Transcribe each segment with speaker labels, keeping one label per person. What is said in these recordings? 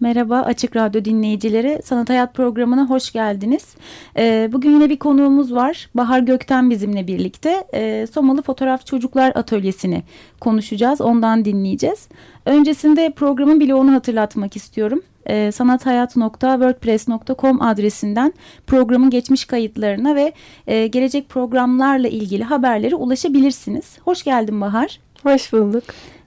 Speaker 1: Merhaba Açık Radyo dinleyicileri. Sanat Hayat programına hoş geldiniz. Ee, bugün yine bir konuğumuz var. Bahar Gökten bizimle birlikte. Ee, Somalı Fotoğraf Çocuklar Atölyesi'ni konuşacağız. Ondan dinleyeceğiz. Öncesinde programın bloğunu hatırlatmak istiyorum. Ee, sanathayat.wordpress.com adresinden programın geçmiş kayıtlarına ve e, gelecek programlarla ilgili haberlere ulaşabilirsiniz. Hoş geldin Bahar.
Speaker 2: Hoş bulduk.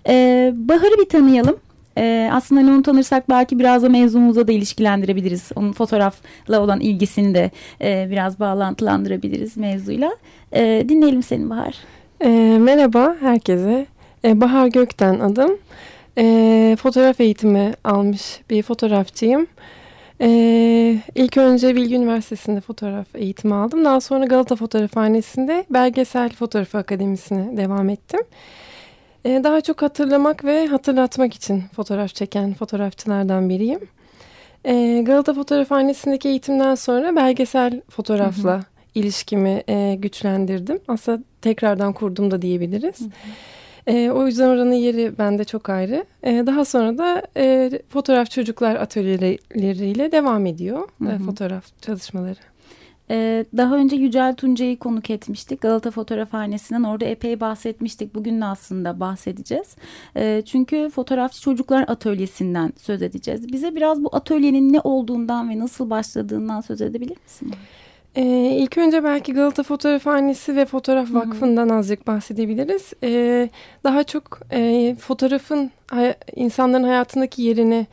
Speaker 1: Ee, Bahar'ı bir tanıyalım. Ee, aslında hani onu tanırsak belki biraz da mevzumuza da ilişkilendirebiliriz. Onun fotoğrafla olan ilgisini de e, biraz bağlantılandırabiliriz mevzuyla. E, dinleyelim seni Bahar.
Speaker 2: E, merhaba herkese. E, Bahar Gökten adım. E, fotoğraf eğitimi almış bir fotoğrafçıyım. E, ilk önce Bilgi Üniversitesi'nde fotoğraf eğitimi aldım. Daha sonra Galata Fotoğrafhanesi'nde Belgesel Fotoğrafı Akademisi'ne devam ettim. Ee, daha çok hatırlamak ve hatırlatmak için fotoğraf çeken fotoğrafçılardan biriyim. Ee, Galata Fotoğrafhanesi'ndeki eğitimden sonra belgesel fotoğrafla hı hı. ilişkimi e, güçlendirdim. Aslında tekrardan kurdum da diyebiliriz. Hı hı. E, o yüzden oranın yeri bende çok ayrı. E, daha sonra da e, fotoğraf çocuklar atölyeleriyle devam ediyor hı hı. E, fotoğraf çalışmaları.
Speaker 1: Ee, daha önce Yücel Tuncay'ı konuk etmiştik. Galata Fotoğrafhanesi'nden orada epey bahsetmiştik. Bugün de aslında bahsedeceğiz. Ee, çünkü Fotoğrafçı Çocuklar Atölyesi'nden söz edeceğiz. Bize biraz bu atölyenin ne olduğundan ve nasıl başladığından söz edebilir misin?
Speaker 2: Ee, ilk önce belki Galata Fotoğrafhanesi ve Fotoğraf Vakfı'ndan Hı -hı. azıcık bahsedebiliriz. Ee, daha çok e, fotoğrafın hay insanların hayatındaki yerini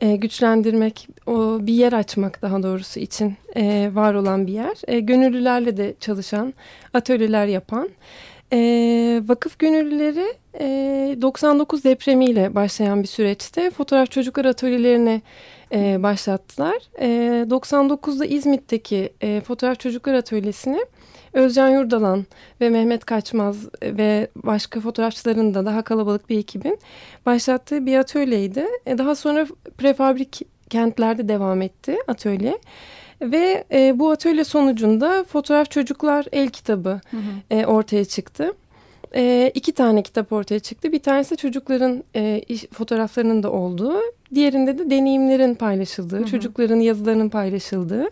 Speaker 2: e, güçlendirmek, o bir yer açmak daha doğrusu için e, var olan bir yer. E, gönüllülerle de çalışan, atölyeler yapan. E, vakıf gönüllüleri e, 99 depremiyle başlayan bir süreçte fotoğraf çocuklar atölyelerini e, başlattılar. E, 99'da İzmit'teki e, fotoğraf çocuklar atölyesini Özcan Yurdalan ve Mehmet Kaçmaz ve başka fotoğrafçıların da daha kalabalık bir ekibin başlattığı bir atölyeydi. E, daha sonra prefabrik kentlerde devam etti atölye. Ve e, bu atölye sonucunda Fotoğraf Çocuklar El kitabı hı hı. E, ortaya çıktı. E, iki tane kitap ortaya çıktı. Bir tanesi çocukların e, iş, fotoğraflarının da olduğu. Diğerinde de deneyimlerin paylaşıldığı, hı hı. çocukların yazılarının paylaşıldığı.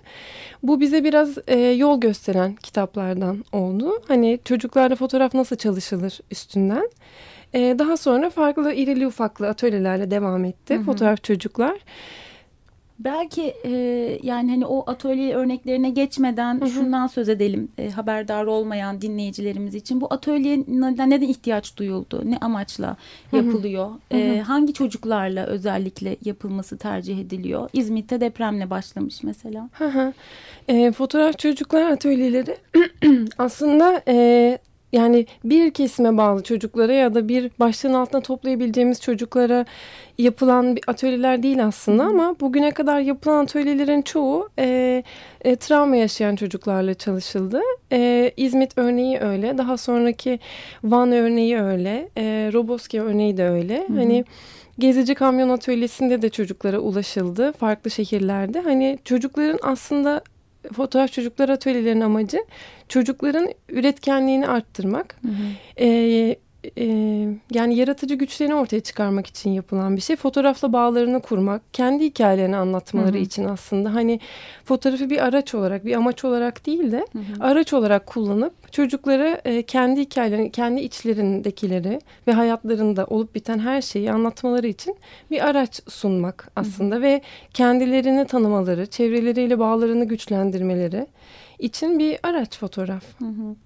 Speaker 2: Bu bize biraz e, yol gösteren kitaplardan oldu. Hani çocuklarla fotoğraf nasıl çalışılır üstünden. E, daha sonra farklı irili ufaklı atölyelerle devam etti hı hı. fotoğraf çocuklar.
Speaker 1: Belki e, yani hani o atölye örneklerine geçmeden hı hı. şundan söz edelim e, haberdar olmayan dinleyicilerimiz için. Bu atölye neden, neden ihtiyaç duyuldu? Ne amaçla yapılıyor? Hı hı. E, hangi çocuklarla özellikle yapılması tercih ediliyor? İzmit'te depremle başlamış mesela.
Speaker 2: Hı hı. E, fotoğraf çocuklar atölyeleri aslında... E, yani bir kesime bağlı çocuklara ya da bir başlığın altına toplayabileceğimiz çocuklara yapılan bir atölyeler değil aslında Hı. ama bugüne kadar yapılan atölyelerin çoğu e, e, travma yaşayan çocuklarla çalışıldı. E, İzmit örneği öyle, daha sonraki Van örneği öyle, e, Roboski örneği de öyle. Hı. Hani Gezici Kamyon Atölyesi'nde de çocuklara ulaşıldı farklı şehirlerde. Hani çocukların aslında fotoğraf çocuklar atölyelerinin amacı çocukların üretkenliğini arttırmak. Hı hı. E, e, yani yaratıcı güçlerini ortaya çıkarmak için yapılan bir şey. Fotoğrafla bağlarını kurmak, kendi hikayelerini anlatmaları hı hı. için aslında hani fotoğrafı bir araç olarak, bir amaç olarak değil de hı hı. araç olarak kullanıp çocuklara e, kendi hikayelerini, kendi içlerindekileri ve hayatlarında olup biten her şeyi anlatmaları için bir araç sunmak aslında hı hı. ve kendilerini tanımaları, çevreleriyle bağlarını güçlendirmeleri için bir araç fotoğraf. Hı hı.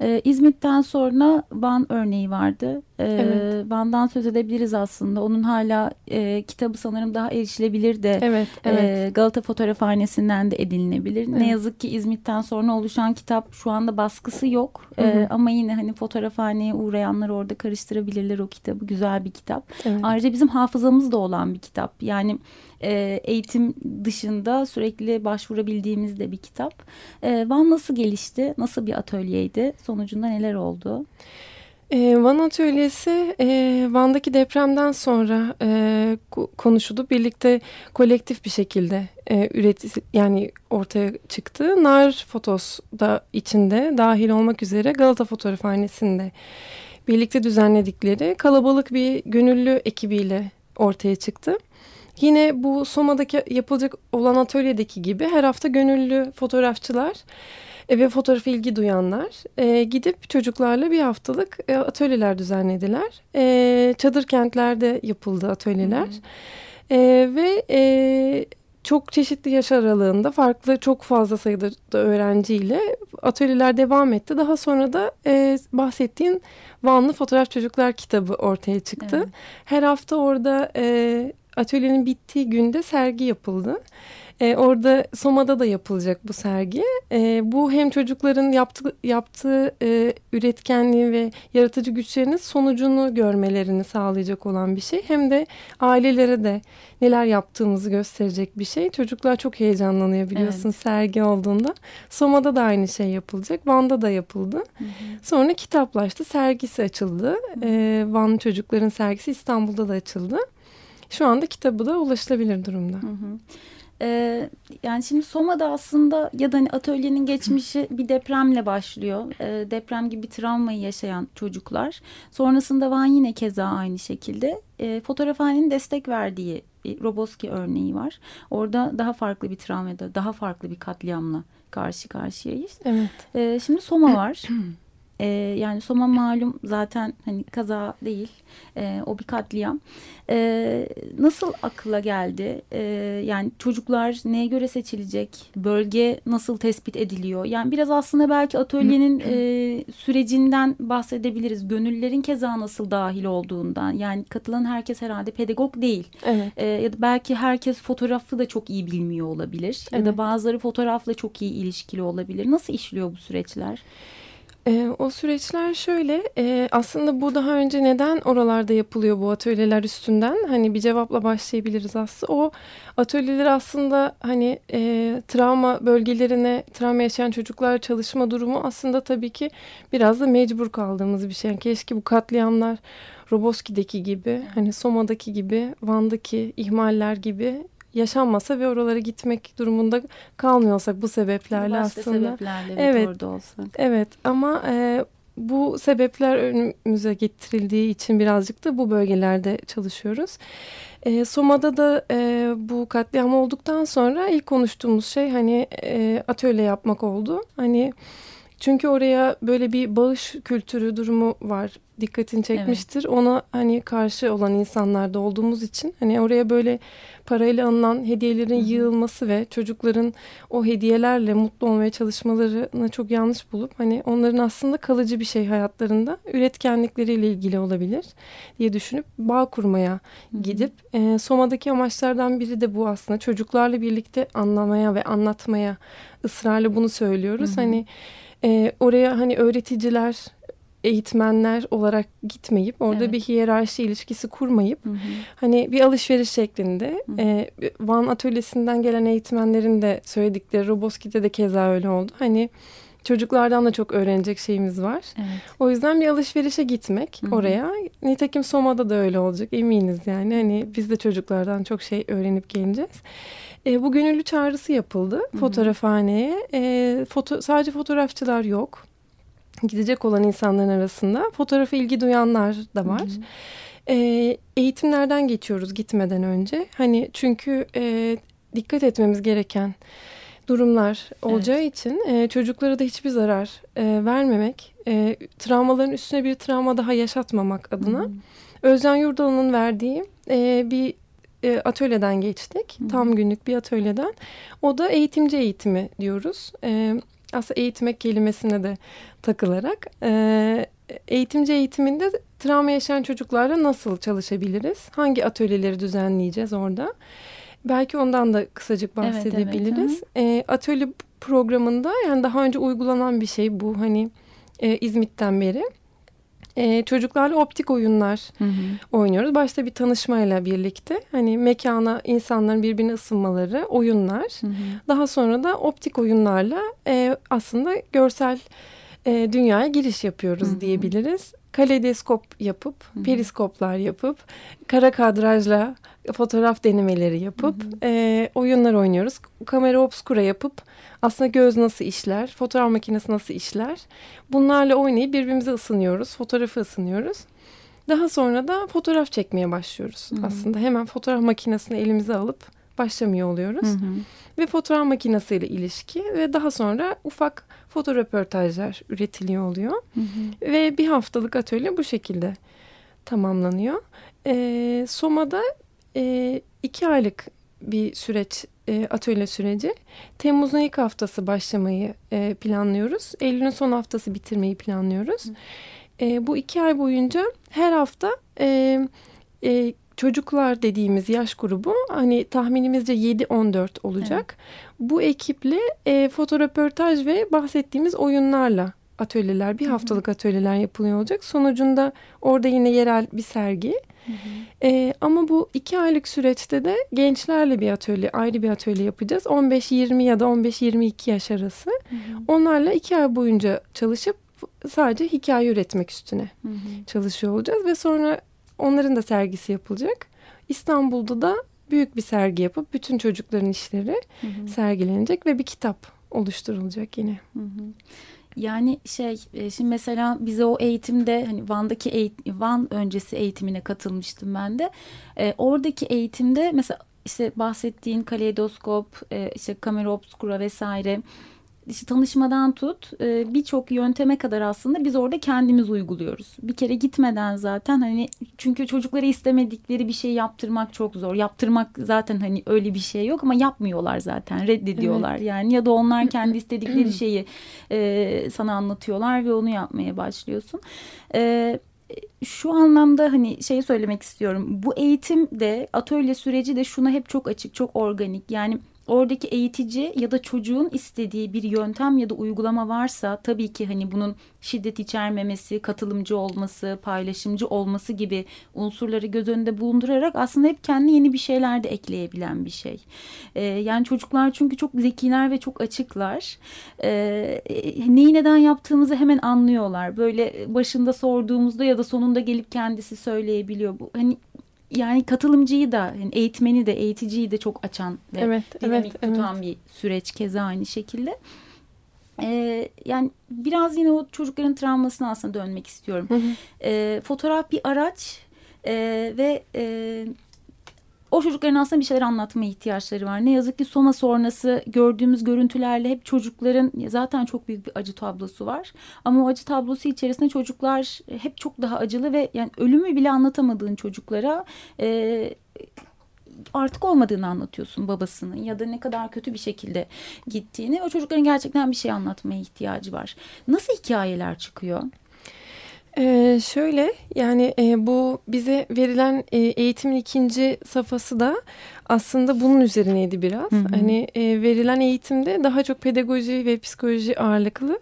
Speaker 1: Ee, İzmit'ten sonra Van örneği vardı. Ee, evet. Van'dan söz edebiliriz aslında. Onun hala e, kitabı sanırım daha erişilebilir de evet, evet. E, Galata Fotoğrafhanesi'nden de edinilebilir. Evet. Ne yazık ki İzmit'ten sonra oluşan kitap şu anda baskısı yok. Hı hı. E, ama yine hani fotoğrafhaneye uğrayanlar orada karıştırabilirler o kitabı. Güzel bir kitap. Evet. Ayrıca bizim hafızamızda olan bir kitap. Yani e, eğitim dışında sürekli başvurabildiğimiz de bir kitap. E, Van nasıl gelişti? Nasıl bir atölyeydi? Sonucunda neler oldu?
Speaker 2: E, Van Atölyesi e, Van'daki depremden sonra e, konuşuldu. Birlikte kolektif bir şekilde e, üret yani ortaya çıktı. Nar Fotos da içinde dahil olmak üzere Galata Fotoğrafhanesi'nde birlikte düzenledikleri kalabalık bir gönüllü ekibiyle ortaya çıktı. Yine bu Soma'daki yapılacak olan atölyedeki gibi her hafta gönüllü fotoğrafçılar e, ve fotoğrafa ilgi duyanlar e, gidip çocuklarla bir haftalık e, atölyeler düzenlediler. E, çadır kentlerde yapıldı atölyeler. E, ve e, çok çeşitli yaş aralığında farklı çok fazla sayıda da öğrenciyle atölyeler devam etti. Daha sonra da e, bahsettiğin Vanlı Fotoğraf Çocuklar kitabı ortaya çıktı. Evet. Her hafta orada e, atölyenin bittiği günde sergi yapıldı. E, orada Soma'da da yapılacak bu sergi. E, bu hem çocukların yaptığı, yaptığı e, üretkenliği ve yaratıcı güçlerinin sonucunu görmelerini sağlayacak olan bir şey. Hem de ailelere de neler yaptığımızı gösterecek bir şey. Çocuklar çok heyecanlanıyor biliyorsun evet. sergi olduğunda. Soma'da da aynı şey yapılacak. Van'da da yapıldı. Hı hı. Sonra kitaplaştı. Sergisi açıldı. E, Van çocukların sergisi İstanbul'da da açıldı. Şu anda kitabı da ulaşılabilir durumda. Hı hı.
Speaker 1: Ee, yani şimdi Soma'da aslında ya da hani atölyenin geçmişi bir depremle başlıyor. Ee, deprem gibi travmayı yaşayan çocuklar. Sonrasında Van yine keza aynı şekilde. Ee, fotoğrafhanenin destek verdiği bir Roboski örneği var. Orada daha farklı bir travmada, daha farklı bir katliamla karşı karşıyayız. Evet. Ee, şimdi Soma var. ee, yani Soma malum zaten hani kaza değil e, o bir katliam. E, nasıl akıla geldi? E, yani çocuklar neye göre seçilecek? Bölge nasıl tespit ediliyor? Yani biraz aslında belki atölyenin e, sürecinden bahsedebiliriz. Gönüllülerin keza nasıl dahil olduğundan. Yani katılan herkes herhalde pedagog değil. Evet. E, ya da belki herkes fotoğrafı da çok iyi bilmiyor olabilir. Evet. Ya da bazıları fotoğrafla çok iyi ilişkili olabilir. Nasıl işliyor bu süreçler?
Speaker 2: E, o süreçler şöyle e, aslında bu daha önce neden oralarda yapılıyor bu atölyeler üstünden hani bir cevapla başlayabiliriz aslında. O atölyeler aslında hani e, travma bölgelerine travma yaşayan çocuklar çalışma durumu aslında tabii ki biraz da mecbur kaldığımız bir şey. Yani keşke bu katliamlar Roboski'deki gibi hani Soma'daki gibi Van'daki ihmaller gibi yaşanmasa ve oralara gitmek durumunda kalmıyorsak bu sebeplerle Başka aslında. sebeplerle evet, orada olsak. Evet ama e, bu sebepler önümüze getirildiği için birazcık da bu bölgelerde çalışıyoruz. E, Soma'da da e, bu katliam olduktan sonra ilk konuştuğumuz şey hani e, atölye yapmak oldu. Hani çünkü oraya böyle bir bağış kültürü durumu var. Dikkatini çekmiştir. Evet. Ona hani karşı olan insanlarda olduğumuz için hani oraya böyle parayla alınan hediyelerin Hı -hı. yığılması ve çocukların o hediyelerle mutlu olmaya çalışmalarını çok yanlış bulup hani onların aslında kalıcı bir şey hayatlarında üretkenlikleriyle ilgili olabilir diye düşünüp bağ kurmaya Hı -hı. gidip e, Soma'daki amaçlardan biri de bu aslında çocuklarla birlikte anlamaya ve anlatmaya ısrarla bunu söylüyoruz. Hı -hı. Hani e, oraya hani öğreticiler eğitmenler olarak gitmeyip orada
Speaker 1: Evet.
Speaker 2: bir hiyerarşi ilişkisi kurmayıp
Speaker 1: Hı hı.
Speaker 2: hani bir alışveriş şeklinde
Speaker 1: Hı.
Speaker 2: e, Van atölyesinden gelen eğitmenlerin de söyledikleri Roboski'de de keza öyle oldu. Hani çocuklardan da çok öğrenecek şeyimiz var.
Speaker 1: Evet.
Speaker 2: O yüzden bir alışverişe gitmek
Speaker 1: Hı hı.
Speaker 2: oraya. Nitekim Soma'da da öyle olacak eminiz yani. Hani biz de çocuklardan çok şey öğrenip geleceğiz. E, bu gönüllü çağrısı yapıldı
Speaker 1: hı.
Speaker 2: fotoğrafhaneye. E, foto, sadece fotoğrafçılar yok. Gidecek olan insanların arasında fotoğrafa ilgi duyanlar da var.
Speaker 1: Hı hı.
Speaker 2: E, eğitimlerden geçiyoruz gitmeden önce. Hani çünkü e, dikkat etmemiz gereken durumlar olacağı için e, çocuklara da hiçbir zarar e, vermemek, e, travmaların üstüne bir travma daha yaşatmamak adına
Speaker 1: Hı hı.
Speaker 2: Özcan Yurdalı'nın verdiği e, bir e, atölyeden geçtik.
Speaker 1: Hı hı.
Speaker 2: Tam günlük bir atölyeden. O da eğitimci eğitimi diyoruz. E, aslında eğitmek kelimesine de takılarak e, eğitimci eğitiminde travma yaşayan çocuklarla nasıl çalışabiliriz? Hangi atölyeleri düzenleyeceğiz orada? Belki ondan da kısacık
Speaker 1: Evet, evet,
Speaker 2: bahsedebiliriz. E, atölye programında yani daha önce uygulanan bir şey bu hani e, İzmit'ten beri. E, çocuklarla optik oyunlar
Speaker 1: Hı hı.
Speaker 2: oynuyoruz. Başta bir tanışmayla birlikte hani mekana insanların birbirine ısınmaları, oyunlar.
Speaker 1: Hı hı.
Speaker 2: Daha sonra da optik oyunlarla e, aslında görsel e, dünyaya giriş yapıyoruz
Speaker 1: Hı hı.
Speaker 2: diyebiliriz. Kaleidoskop yapıp,
Speaker 1: Hı hı.
Speaker 2: periskoplar yapıp, kara kadrajla fotoğraf denemeleri yapıp
Speaker 1: Hı hı.
Speaker 2: e, oyunlar oynuyoruz. Kamera obskura yapıp aslında göz nasıl işler, fotoğraf makinesi nasıl işler. Bunlarla oynayıp birbirimize ısınıyoruz, fotoğrafı ısınıyoruz. Daha sonra da fotoğraf çekmeye başlıyoruz
Speaker 1: Hı hı.
Speaker 2: aslında. Hemen fotoğraf makinesini elimize alıp başlamıyor oluyoruz.
Speaker 1: Hı hı.
Speaker 2: Ve fotoğraf makinesiyle ilişki ve daha sonra ufak fotoröportajlar üretiliyor oluyor.
Speaker 1: Hı hı.
Speaker 2: Ve bir haftalık atölye bu şekilde tamamlanıyor. Ee, Soma'da e, iki aylık bir süreç, e, atölye süreci. Temmuz'un ilk haftası başlamayı e, planlıyoruz. Eylül'ün son haftası bitirmeyi planlıyoruz. E, bu iki ay boyunca her hafta e, e, çocuklar dediğimiz yaş grubu hani tahminimizce 7-14 olacak. Bu ekiple e, fotoröportaj ve bahsettiğimiz oyunlarla atölyeler, bir haftalık atölyeler yapılıyor olacak. Sonucunda orada yine yerel bir sergi. E, ama bu iki aylık süreçte de gençlerle bir atölye, ayrı bir atölye yapacağız. 15-20 ya da 15-22 yaş arası. Onlarla iki ay boyunca çalışıp sadece hikaye üretmek üstüne
Speaker 1: Hı hı.
Speaker 2: çalışıyor olacağız ve sonra onların da sergisi yapılacak. İstanbul'da da büyük bir sergi yapıp bütün çocukların işleri
Speaker 1: Hı hı.
Speaker 2: sergilenecek ve bir kitap oluşturulacak yine.
Speaker 1: Hı hı. Yani şey e, şimdi mesela bize o eğitimde hani Van'daki eğit- Van öncesi eğitimine katılmıştım ben de. E, oradaki eğitimde mesela işte bahsettiğin kaleidoskop, e, işte kamera obskura vesaire işte tanışmadan tut e, birçok yönteme kadar aslında biz orada kendimiz uyguluyoruz. Bir kere gitmeden zaten hani çünkü çocuklara istemedikleri bir şey yaptırmak çok zor. Yaptırmak zaten hani öyle bir şey yok ama yapmıyorlar zaten reddediyorlar yani ya da onlar kendi istedikleri şeyi e, sana anlatıyorlar ve onu yapmaya başlıyorsun. E, şu anlamda hani şey söylemek istiyorum. Bu eğitim de atölye süreci de şuna hep çok açık, çok organik. Yani oradaki eğitici ya da çocuğun istediği bir yöntem ya da uygulama varsa tabii ki hani bunun şiddet içermemesi, katılımcı olması, paylaşımcı olması gibi unsurları göz önünde bulundurarak aslında hep kendi yeni bir şeyler de ekleyebilen bir şey. Ee, yani çocuklar çünkü çok zekiler ve çok açıklar. Ee, neyi neden yaptığımızı hemen anlıyorlar. Böyle başında sorduğumuzda ya da sonunda gelip kendisi söyleyebiliyor. Bu hani yani katılımcıyı da yani eğitmeni de eğiticiyi de çok açan ve
Speaker 2: Evet,
Speaker 1: dinamik
Speaker 2: evet, evet.
Speaker 1: tutan bir süreç keza aynı şekilde. Ee, yani biraz yine o çocukların travmasına aslında dönmek istiyorum.
Speaker 2: Hı hı.
Speaker 1: Ee, fotoğraf bir araç ee, ve e, o çocukların aslında bir şeyler anlatmaya ihtiyaçları var. Ne yazık ki Soma sonrası gördüğümüz görüntülerle hep çocukların zaten çok büyük bir acı tablosu var. Ama o acı tablosu içerisinde çocuklar hep çok daha acılı ve yani ölümü bile anlatamadığın çocuklara e, artık olmadığını anlatıyorsun babasının ya da ne kadar kötü bir şekilde gittiğini. O çocukların gerçekten bir şey anlatmaya ihtiyacı var. Nasıl hikayeler çıkıyor?
Speaker 2: Ee, şöyle yani e, bu bize verilen e, eğitimin ikinci safhası da aslında bunun üzerineydi biraz. Hı hı. Hani e, verilen eğitimde daha çok pedagoji ve psikoloji ağırlıklı.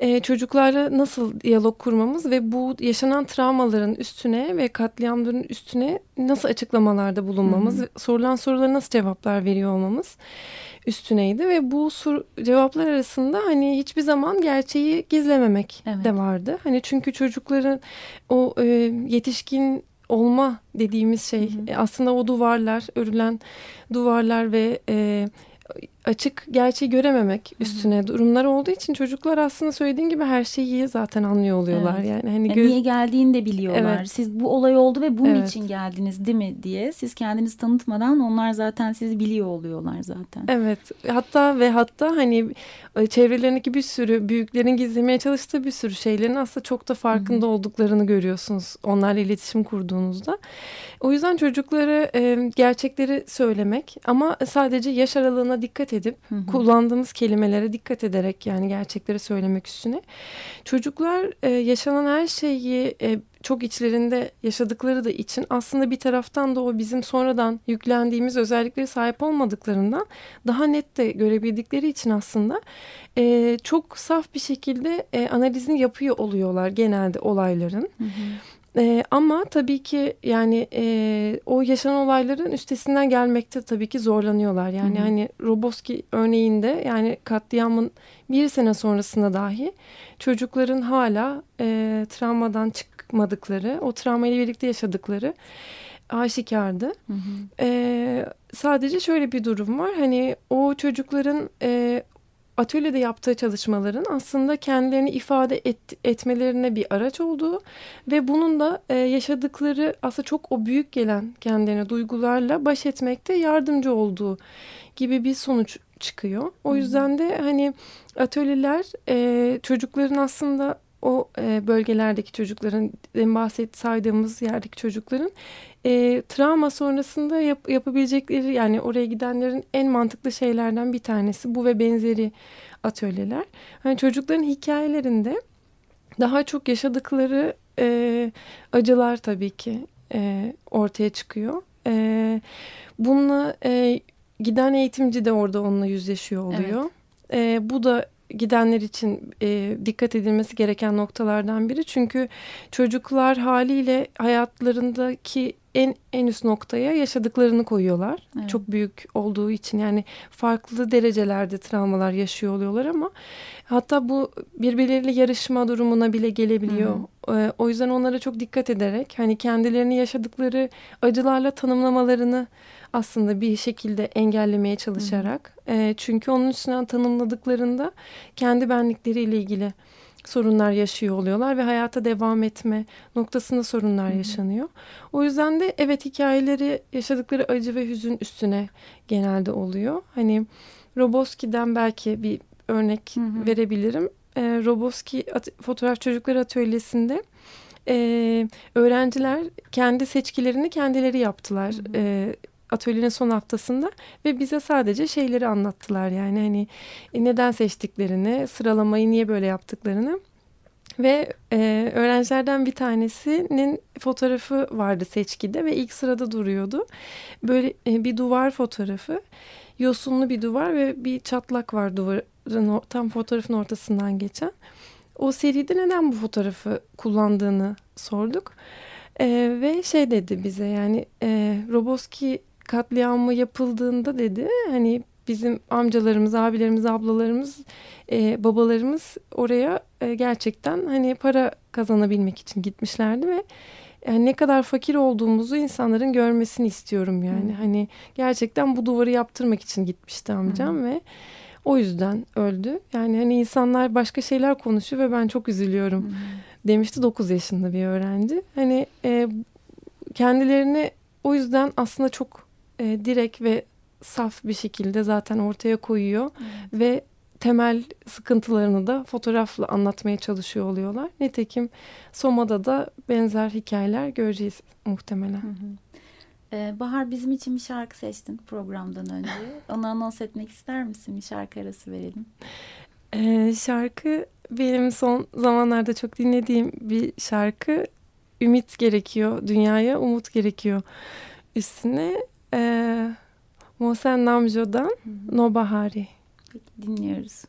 Speaker 2: E, çocuklarla nasıl diyalog kurmamız ve bu yaşanan travmaların üstüne ve katliamların üstüne nasıl açıklamalarda bulunmamız, hı hı. sorulan sorulara nasıl cevaplar veriyor olmamız üstüneydi ve bu soru, cevaplar arasında hani hiçbir zaman gerçeği gizlememek evet. de vardı. Hani çünkü çocukların o e, yetişkin olma dediğimiz şey hı hı. E, aslında o duvarlar, örülen duvarlar ve e, açık gerçeği görememek üstüne Hı-hı. durumlar olduğu için çocuklar aslında söylediğin gibi her şeyi zaten anlıyor oluyorlar. Evet. Yani hani
Speaker 1: göz... niye geldiğini de biliyorlar. Evet. Siz bu olay oldu ve bunun evet. için geldiniz değil mi diye siz kendinizi tanıtmadan onlar zaten sizi biliyor oluyorlar zaten.
Speaker 2: Evet. Hatta ve hatta hani e, çevrelerindeki bir sürü büyüklerin gizlemeye çalıştığı bir sürü şeylerin aslında çok da farkında Hı-hı. olduklarını görüyorsunuz onlarla iletişim kurduğunuzda. O yüzden çocuklara e, gerçekleri söylemek ama sadece yaş aralığına dikkat edip hı hı. kullandığımız kelimelere dikkat ederek yani gerçekleri söylemek üstüne. Çocuklar e, yaşanan her şeyi e, çok içlerinde yaşadıkları da için aslında bir taraftan da o bizim sonradan yüklendiğimiz özellikleri sahip olmadıklarından daha net de görebildikleri için aslında e, çok saf bir şekilde e, analizini yapıyor oluyorlar genelde olayların. Hı hı. E, ama tabii ki yani e, o yaşanan olayların üstesinden gelmekte tabii ki zorlanıyorlar. Yani Hı -hı. hani Roboski örneğinde yani katliamın bir sene sonrasında dahi çocukların hala e, travmadan çıkmadıkları, o travmayla birlikte yaşadıkları aşikardı. Hı hı. E, sadece şöyle bir durum var. Hani o çocukların e, atölyede yaptığı çalışmaların aslında kendilerini ifade et, etmelerine bir araç olduğu ve bunun da e, yaşadıkları aslında çok o büyük gelen kendilerine duygularla baş etmekte yardımcı olduğu gibi bir sonuç çıkıyor. O yüzden de hani atölyeler e, çocukların aslında o e, bölgelerdeki çocukların bahset saydığımız yerdeki çocukların e, travma sonrasında yap, yapabilecekleri yani oraya gidenlerin en mantıklı şeylerden bir tanesi bu ve benzeri atölyeler. Hani çocukların hikayelerinde daha çok yaşadıkları e, acılar tabii ki e, ortaya çıkıyor. E, bununla e, giden eğitimci de orada onunla yüzleşiyor oluyor. Evet. E, bu da gidenler için e, dikkat edilmesi gereken noktalardan biri. Çünkü çocuklar haliyle hayatlarındaki en en üst noktaya yaşadıklarını koyuyorlar. Evet. Çok büyük olduğu için yani farklı derecelerde travmalar yaşıyor oluyorlar ama hatta bu birbirleriyle yarışma durumuna bile gelebiliyor. Hı hı. O yüzden onlara çok dikkat ederek hani kendilerini yaşadıkları acılarla tanımlamalarını aslında bir şekilde engellemeye çalışarak. Hı. E, çünkü onun üstünden tanımladıklarında kendi benlikleriyle ilgili sorunlar yaşıyor oluyorlar ve hayata devam etme noktasında sorunlar -hı. yaşanıyor. O yüzden de evet hikayeleri yaşadıkları acı ve hüzün üstüne genelde oluyor. Hani Roboski'den belki bir örnek Hı -hı. verebilirim. E, Roboski Fotoğraf Çocukları Atölyesi'nde e, öğrenciler kendi seçkilerini kendileri yaptılar. Hı hı. E, atölyenin son haftasında ve bize sadece şeyleri anlattılar yani hani e, neden seçtiklerini, sıralamayı niye böyle yaptıklarını. Ve e, öğrencilerden bir tanesinin fotoğrafı vardı seçkide ve ilk sırada duruyordu. Böyle e, bir duvar fotoğrafı, yosunlu bir duvar ve bir çatlak var duvarın tam fotoğrafın ortasından geçen. O seride neden bu fotoğrafı kullandığını sorduk. E, ve şey dedi bize yani e, Roboski katliamı yapıldığında dedi hani bizim amcalarımız, abilerimiz, ablalarımız, e, babalarımız oraya e, gerçekten hani para kazanabilmek için gitmişlerdi ve yani ne kadar fakir olduğumuzu insanların görmesini istiyorum yani. Hı. Hani gerçekten bu duvarı yaptırmak için gitmişti amcam Hı. ve o yüzden öldü. Yani hani insanlar başka şeyler konuşuyor ve ben çok üzülüyorum Hı. demişti 9 yaşında bir öğrenci. Hani e, kendilerini o yüzden aslında çok e, direkt ve saf bir şekilde zaten ortaya koyuyor evet. ve temel sıkıntılarını da fotoğrafla anlatmaya çalışıyor oluyorlar. Nitekim Soma'da da benzer hikayeler göreceğiz muhtemelen. Hı hı.
Speaker 1: Ee, Bahar bizim için bir şarkı seçtin programdan önce. Onu anons etmek ister misin? Bir şarkı arası verelim.
Speaker 2: Ee, şarkı benim son zamanlarda çok dinlediğim bir şarkı. Ümit gerekiyor dünyaya, umut gerekiyor üstüne e, Mohsen Namjo'dan Nobahari.
Speaker 1: Peki dinliyoruz.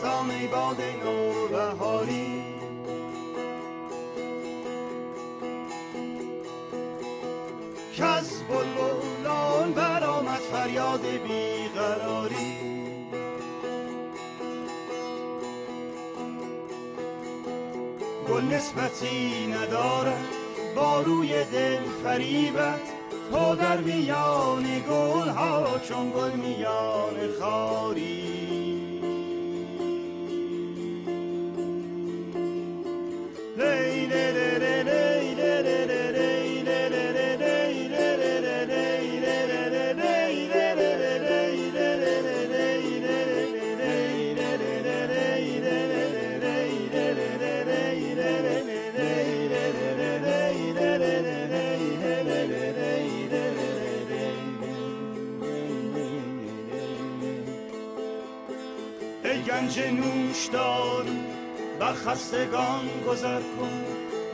Speaker 3: بستان ای باد نوبهاری که از بلبلان برآمد فریاد بیقراری. گل نسبتی ندارد با روی دل فریبت. تو در میان گل ها چون گل میان خاری. ای گنج نوشدار بر خستگان گذر کن.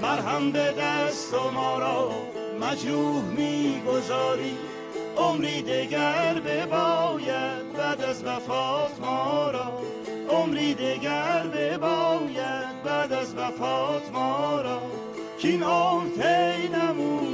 Speaker 3: مرهم به دست و ما را مجروح می‌گذاری عمری دگر بباید بعد از وفات ما را. عمری دگر بباید بعد از وفات ما را. کین عمر طی نمودی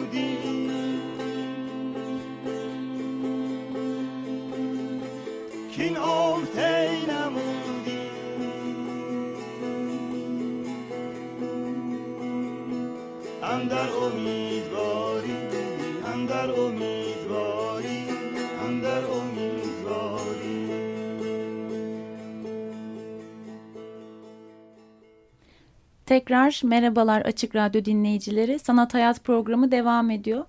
Speaker 1: Tekrar merhabalar Açık Radyo dinleyicileri. Sanat Hayat programı devam ediyor.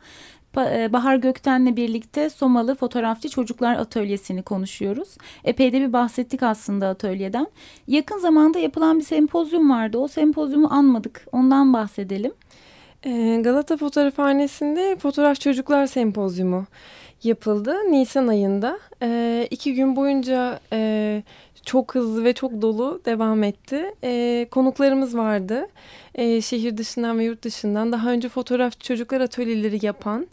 Speaker 1: E, Bahar Gökten'le birlikte Somalı Fotoğrafçı Çocuklar Atölyesi'ni konuşuyoruz. Epey de bir bahsettik aslında atölyeden. Yakın zamanda yapılan bir sempozyum vardı. O sempozyumu anmadık. Ondan bahsedelim.
Speaker 2: Ee, Galata Fotoğrafhanesi'nde Fotoğraf Çocuklar Sempozyumu yapıldı Nisan ayında. Ee, iki gün boyunca e, çok hızlı ve çok dolu devam etti. Ee, konuklarımız vardı. Ee, şehir dışından ve yurt dışından daha önce fotoğraf çocuklar atölyeleri yapan,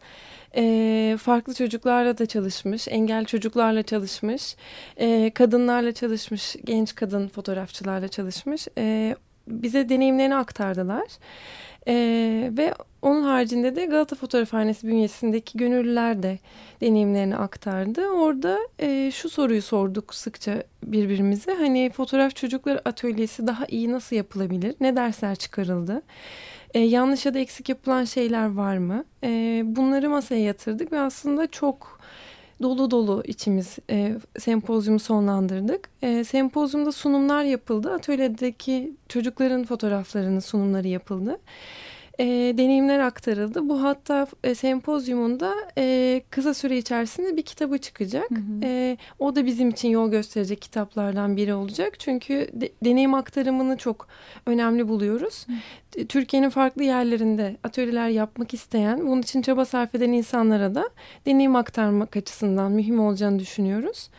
Speaker 2: e, farklı çocuklarla da çalışmış, engel çocuklarla çalışmış, e, kadınlarla çalışmış, genç kadın fotoğrafçılarla çalışmış. E, bize deneyimlerini aktardılar. Ee, ve onun haricinde de Galata Fotoğrafhanesi bünyesindeki gönüllüler de deneyimlerini aktardı. Orada e, şu soruyu sorduk sıkça birbirimize. Hani fotoğraf çocukları atölyesi daha iyi nasıl yapılabilir? Ne dersler çıkarıldı? E, yanlış ya da eksik yapılan şeyler var mı? E, bunları masaya yatırdık ve aslında çok dolu dolu içimiz e, sempozyumu sonlandırdık. E, sempozyumda sunumlar yapıldı. Atölyedeki çocukların fotoğraflarının sunumları yapıldı. E, deneyimler aktarıldı. Bu hatta e, sempozyumunda e, kısa süre içerisinde bir kitabı çıkacak.
Speaker 1: Hı hı.
Speaker 2: E, o da bizim için yol gösterecek kitaplardan biri olacak. Çünkü de, deneyim aktarımını çok önemli buluyoruz. E, Türkiye'nin farklı yerlerinde atölyeler yapmak isteyen, bunun için çaba sarf eden insanlara da deneyim aktarmak açısından mühim olacağını düşünüyoruz.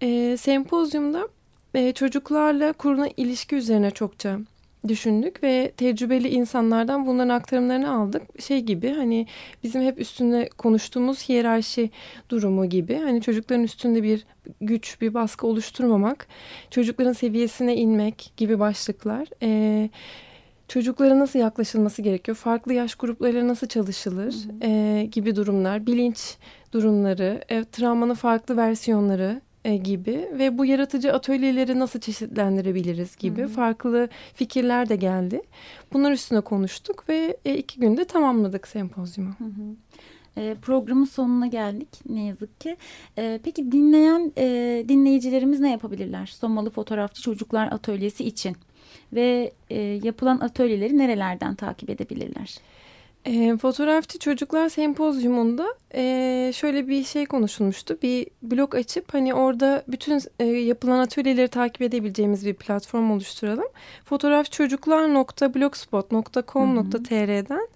Speaker 2: E, sempozyumda e, çocuklarla kurulan ilişki üzerine çokça düşündük ve tecrübeli insanlardan bunların aktarımlarını aldık. Şey gibi hani bizim hep üstünde konuştuğumuz hiyerarşi durumu gibi. Hani çocukların üstünde bir güç, bir baskı oluşturmamak, çocukların seviyesine inmek gibi başlıklar. Ee, çocuklara nasıl yaklaşılması gerekiyor, farklı yaş gruplarıyla nasıl çalışılır e, gibi durumlar, bilinç durumları, e, travmanın farklı versiyonları e, gibi ve bu yaratıcı atölyeleri nasıl çeşitlendirebiliriz gibi farklı fikirler de geldi. Bunlar üstüne konuştuk ve e, iki günde tamamladık sempozyumu.
Speaker 1: E, programın sonuna geldik ne yazık ki. E, peki dinleyen e, dinleyicilerimiz ne yapabilirler? Somalı Fotoğrafçı Çocuklar Atölyesi için ve e, yapılan atölyeleri nerelerden takip edebilirler?
Speaker 2: E, fotoğrafçı Çocuklar Sempozyumunda e, şöyle bir şey konuşulmuştu. Bir blog açıp hani orada bütün e, yapılan atölyeleri takip edebileceğimiz bir platform oluşturalım. fotoğrafçocuklar.blogspot.com.tr'den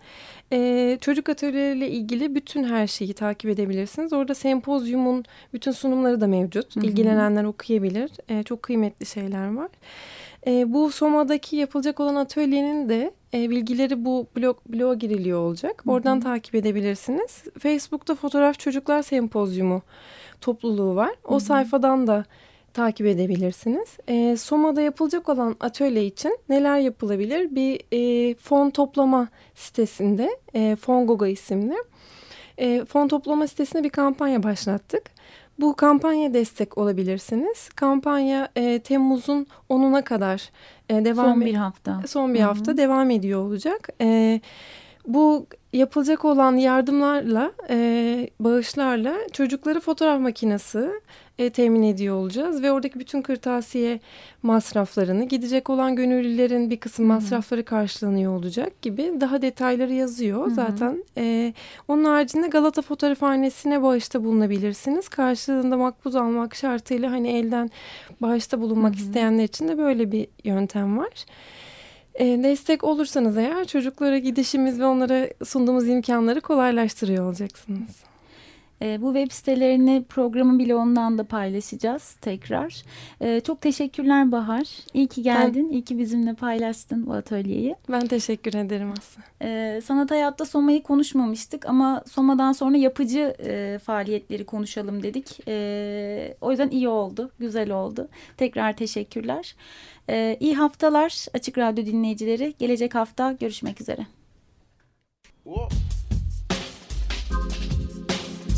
Speaker 2: e, çocuk atölyeleriyle ilgili bütün her şeyi takip edebilirsiniz. Orada sempozyumun bütün sunumları da mevcut. Hı hı. İlgilenenler okuyabilir. E, çok kıymetli şeyler var. E, bu Soma'daki yapılacak olan atölyenin de e, bilgileri bu blog bloğa giriliyor olacak. Oradan Hı -hı. takip edebilirsiniz. Facebook'ta Fotoğraf Çocuklar Sempozyumu topluluğu var. O Hı -hı. sayfadan da takip edebilirsiniz. E, Soma'da yapılacak olan atölye için neler yapılabilir? Bir e, fon toplama sitesinde, e, Fongoga isimli. E, fon toplama sitesinde bir kampanya başlattık. Bu kampanya destek olabilirsiniz. Kampanya e, Temmuz'un 10'una kadar e, devam
Speaker 1: son bir hafta.
Speaker 2: Son bir Hı -hı. hafta devam ediyor olacak. E, bu yapılacak olan yardımlarla, e, bağışlarla çocukları fotoğraf makinesi e, temin ediyor olacağız. Ve oradaki bütün kırtasiye masraflarını, gidecek olan gönüllülerin bir kısım masrafları karşılanıyor olacak gibi daha detayları yazıyor Hı -hı. zaten. E, onun haricinde Galata Fotoğrafhanesi'ne bağışta bulunabilirsiniz. Karşılığında makbuz almak şartıyla hani elden bağışta bulunmak Hı -hı. isteyenler için de böyle bir yöntem var. E, destek olursanız eğer çocuklara gidişimiz ve onlara sunduğumuz imkanları kolaylaştırıyor olacaksınız.
Speaker 1: E, bu web sitelerini programın bloğundan da paylaşacağız tekrar. E, çok teşekkürler Bahar. İyi ki geldin. Ben, İyi ki bizimle paylaştın bu atölyeyi.
Speaker 2: Ben teşekkür ederim Aslı.
Speaker 1: E, sanat hayatta Soma'yı konuşmamıştık ama Soma'dan sonra yapıcı e, faaliyetleri konuşalım dedik. E, o yüzden iyi oldu, güzel oldu. Tekrar teşekkürler. E, iyi haftalar Açık Radyo dinleyicileri. Gelecek hafta görüşmek üzere. Oh.